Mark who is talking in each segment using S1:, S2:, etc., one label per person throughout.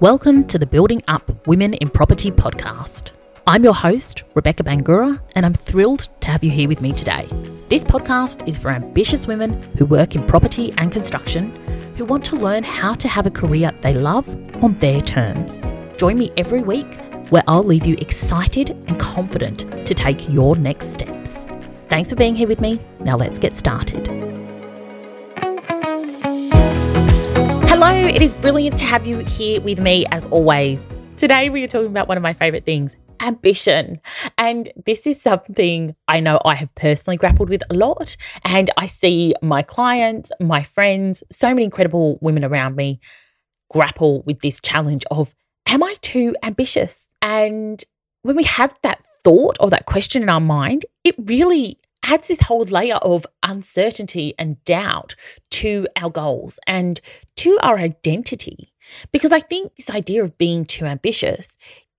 S1: Welcome to the Building Up Women in Property podcast. I'm your host, Rebecca Bangura, and I'm thrilled to have you here with me today. This podcast is for ambitious women who work in property and construction who want to learn how to have a career they love on their terms. Join me every week where I'll leave you excited and confident to take your next steps. Thanks for being here with me. Now let's get started. It is brilliant to have you here with me as always. Today we are talking about one of my favorite things ambition. And this is something I know I have personally grappled with a lot. And I see my clients, my friends, so many incredible women around me grapple with this challenge of am I too ambitious? And when we have that thought or that question in our mind, it really adds this whole layer of uncertainty and doubt to our goals and to our identity. Because I think this idea of being too ambitious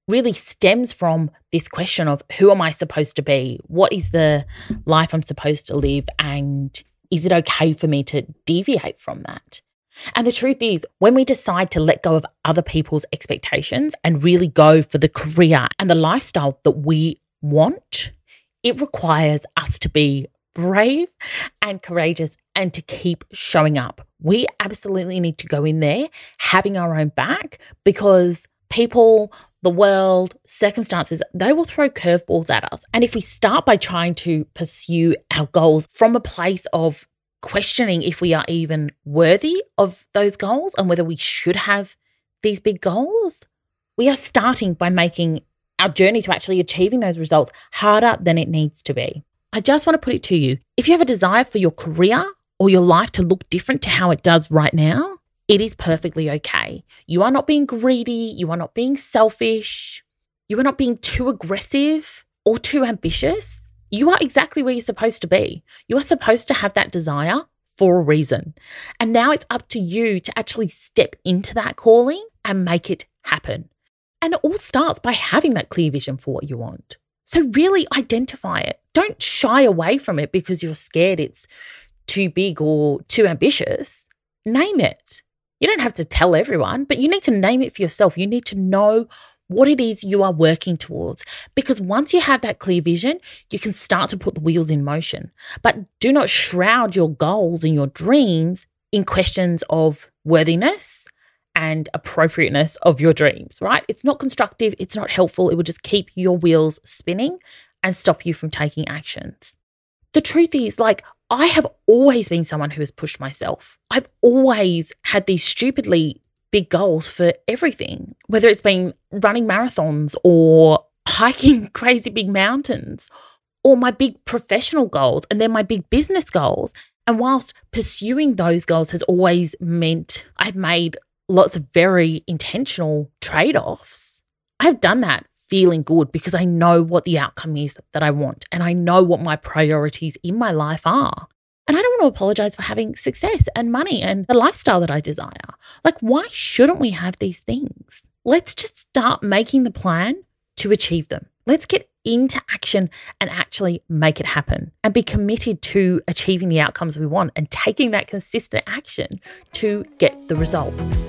S1: really stems from this question of who am I supposed to be? What is the life I'm supposed to live? And is it okay for me to deviate from that? And the truth is, when we decide to let go of other people's expectations and really go for the career and the lifestyle that we want, it requires us to be brave and courageous and to keep showing up. We absolutely need to go in there having our own back because people, the world, circumstances, they will throw curveballs at us. And if we start by trying to pursue our goals from a place of questioning if we are even worthy of those goals and whether we should have these big goals, we are starting by making our journey to actually achieving those results harder than it needs to be. I just want to put it to you if you have a desire for your career or your life to look different to how it does right now, it is perfectly okay. You are not being greedy, you are not being selfish, you are not being too aggressive or too ambitious. You are exactly where you're supposed to be. You are supposed to have that desire for a reason. And now it's up to you to actually step into that calling and make it happen. And it all starts by having that clear vision for what you want. So, really identify it. Don't shy away from it because you're scared it's too big or too ambitious. Name it. You don't have to tell everyone, but you need to name it for yourself. You need to know what it is you are working towards. Because once you have that clear vision, you can start to put the wheels in motion. But do not shroud your goals and your dreams in questions of worthiness and appropriateness of your dreams, right? It's not constructive, it's not helpful. It will just keep your wheels spinning and stop you from taking actions. The truth is, like, I have always been someone who has pushed myself. I've always had these stupidly big goals for everything, whether it's been running marathons or hiking crazy big mountains or my big professional goals and then my big business goals. And whilst pursuing those goals has always meant I've made lots of very intentional trade offs. I've done that feeling good because I know what the outcome is that I want and I know what my priorities in my life are. And I don't want to apologize for having success and money and the lifestyle that I desire. Like, why shouldn't we have these things? Let's just start making the plan to achieve them. Let's get into action and actually make it happen and be committed to achieving the outcomes we want and taking that consistent action to get the results.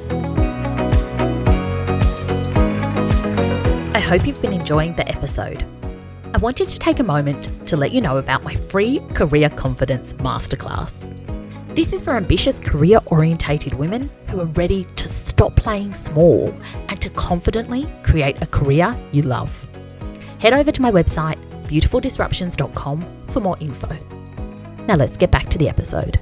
S1: I hope you've been enjoying the episode. I wanted to take a moment to let you know about my free Career Confidence Masterclass. This is for ambitious career orientated women who are ready to stop playing small and to confidently create a career you love head over to my website, beautifuldisruptions.com, for more info. Now let's get back to the episode.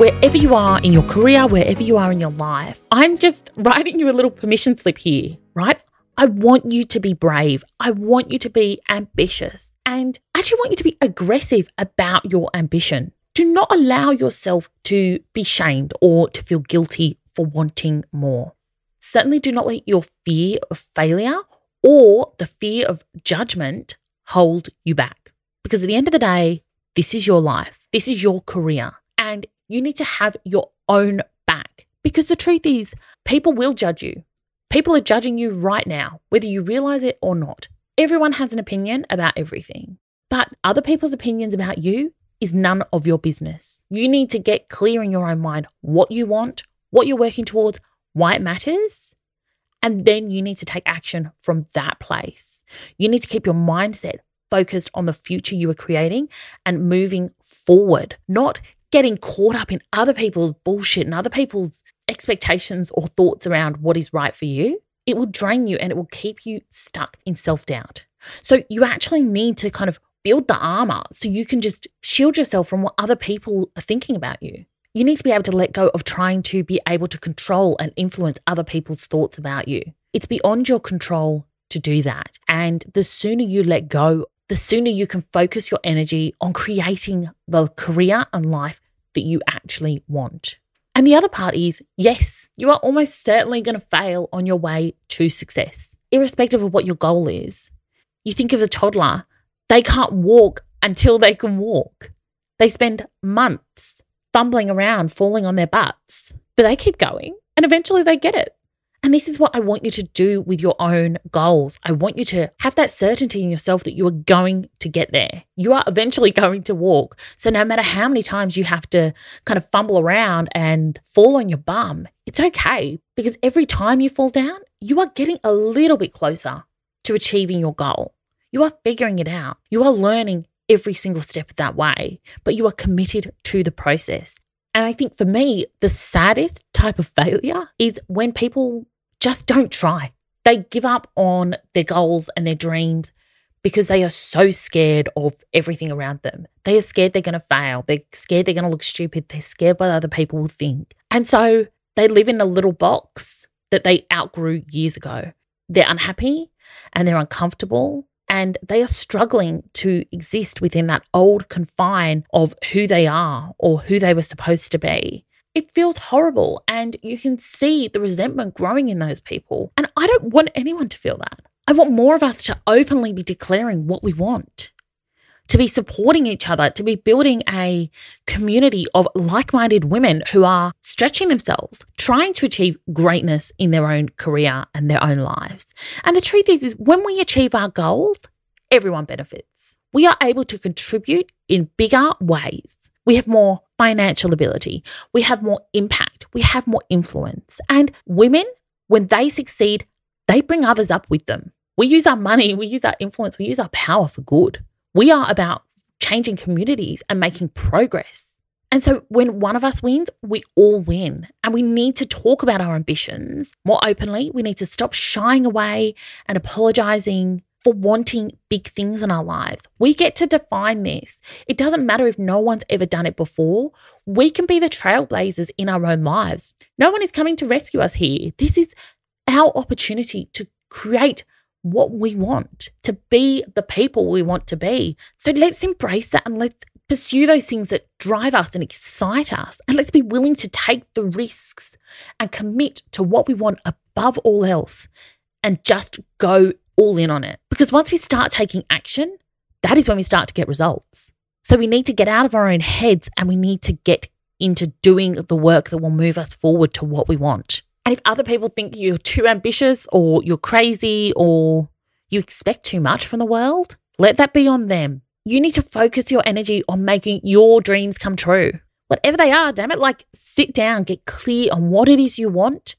S1: Wherever you are in your career, wherever you are in your life, I'm just writing you a little permission slip here, right? I want you to be brave. I want you to be ambitious. And I actually want you to be aggressive about your ambition. Do not allow yourself to be shamed or to feel guilty for wanting more. Certainly do not let your fear of failure or the fear of judgment hold you back. Because at the end of the day, this is your life, this is your career, and you need to have your own back. Because the truth is, people will judge you. People are judging you right now, whether you realize it or not. Everyone has an opinion about everything, but other people's opinions about you is none of your business. You need to get clear in your own mind what you want, what you're working towards, why it matters. And then you need to take action from that place. You need to keep your mindset focused on the future you are creating and moving forward, not getting caught up in other people's bullshit and other people's expectations or thoughts around what is right for you. It will drain you and it will keep you stuck in self doubt. So you actually need to kind of build the armor so you can just shield yourself from what other people are thinking about you. You need to be able to let go of trying to be able to control and influence other people's thoughts about you. It's beyond your control to do that. And the sooner you let go, the sooner you can focus your energy on creating the career and life that you actually want. And the other part is yes, you are almost certainly going to fail on your way to success, irrespective of what your goal is. You think of a toddler they can't walk until they can walk. They spend months fumbling around, falling on their butts, but they keep going and eventually they get it. And this is what I want you to do with your own goals. I want you to have that certainty in yourself that you are going to get there. You are eventually going to walk. So, no matter how many times you have to kind of fumble around and fall on your bum, it's okay because every time you fall down, you are getting a little bit closer to achieving your goal. You are figuring it out. You are learning every single step of that way, but you are committed to the process. And I think for me, the saddest type of failure is when people just don't try. They give up on their goals and their dreams because they are so scared of everything around them. They are scared they're going to fail. They're scared they're going to look stupid. They're scared what other people will think. And so they live in a little box that they outgrew years ago. They're unhappy and they're uncomfortable and they are struggling to exist within that old confine of who they are or who they were supposed to be. It feels horrible, and you can see the resentment growing in those people. And I don't want anyone to feel that. I want more of us to openly be declaring what we want to be supporting each other, to be building a community of like minded women who are stretching themselves, trying to achieve greatness in their own career and their own lives. And the truth is, is when we achieve our goals, everyone benefits. We are able to contribute in bigger ways. We have more financial ability. We have more impact. We have more influence. And women, when they succeed, they bring others up with them. We use our money, we use our influence, we use our power for good. We are about changing communities and making progress. And so when one of us wins, we all win. And we need to talk about our ambitions more openly. We need to stop shying away and apologizing for wanting big things in our lives. We get to define this. It doesn't matter if no one's ever done it before. We can be the trailblazers in our own lives. No one is coming to rescue us here. This is our opportunity to create what we want, to be the people we want to be. So let's embrace that and let's pursue those things that drive us and excite us. And let's be willing to take the risks and commit to what we want above all else and just go all in on it. Because once we start taking action, that is when we start to get results. So we need to get out of our own heads and we need to get into doing the work that will move us forward to what we want. And if other people think you're too ambitious or you're crazy or you expect too much from the world, let that be on them. You need to focus your energy on making your dreams come true. Whatever they are, damn it, like sit down, get clear on what it is you want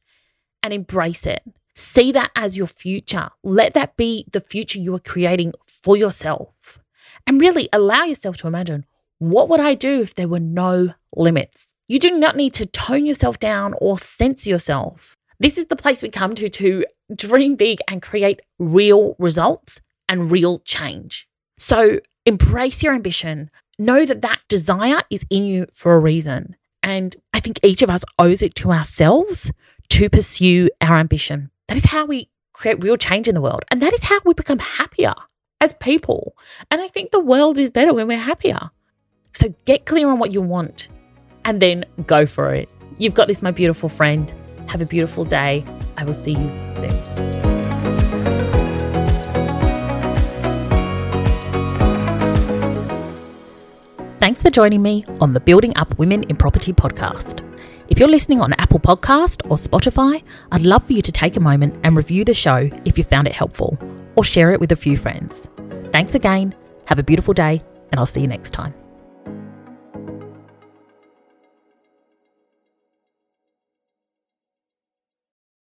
S1: and embrace it. See that as your future. Let that be the future you are creating for yourself. And really allow yourself to imagine what would I do if there were no limits? You do not need to tone yourself down or censor yourself. This is the place we come to to dream big and create real results and real change. So embrace your ambition. Know that that desire is in you for a reason. And I think each of us owes it to ourselves to pursue our ambition. That is how we create real change in the world. And that is how we become happier as people. And I think the world is better when we're happier. So get clear on what you want and then go for it. You've got this, my beautiful friend. Have a beautiful day. I will see you soon. Thanks for joining me on the Building Up Women in Property podcast. If you're listening on Apple Podcast or Spotify, I'd love for you to take a moment and review the show if you found it helpful or share it with a few friends. Thanks again. Have a beautiful day, and I'll see you next time.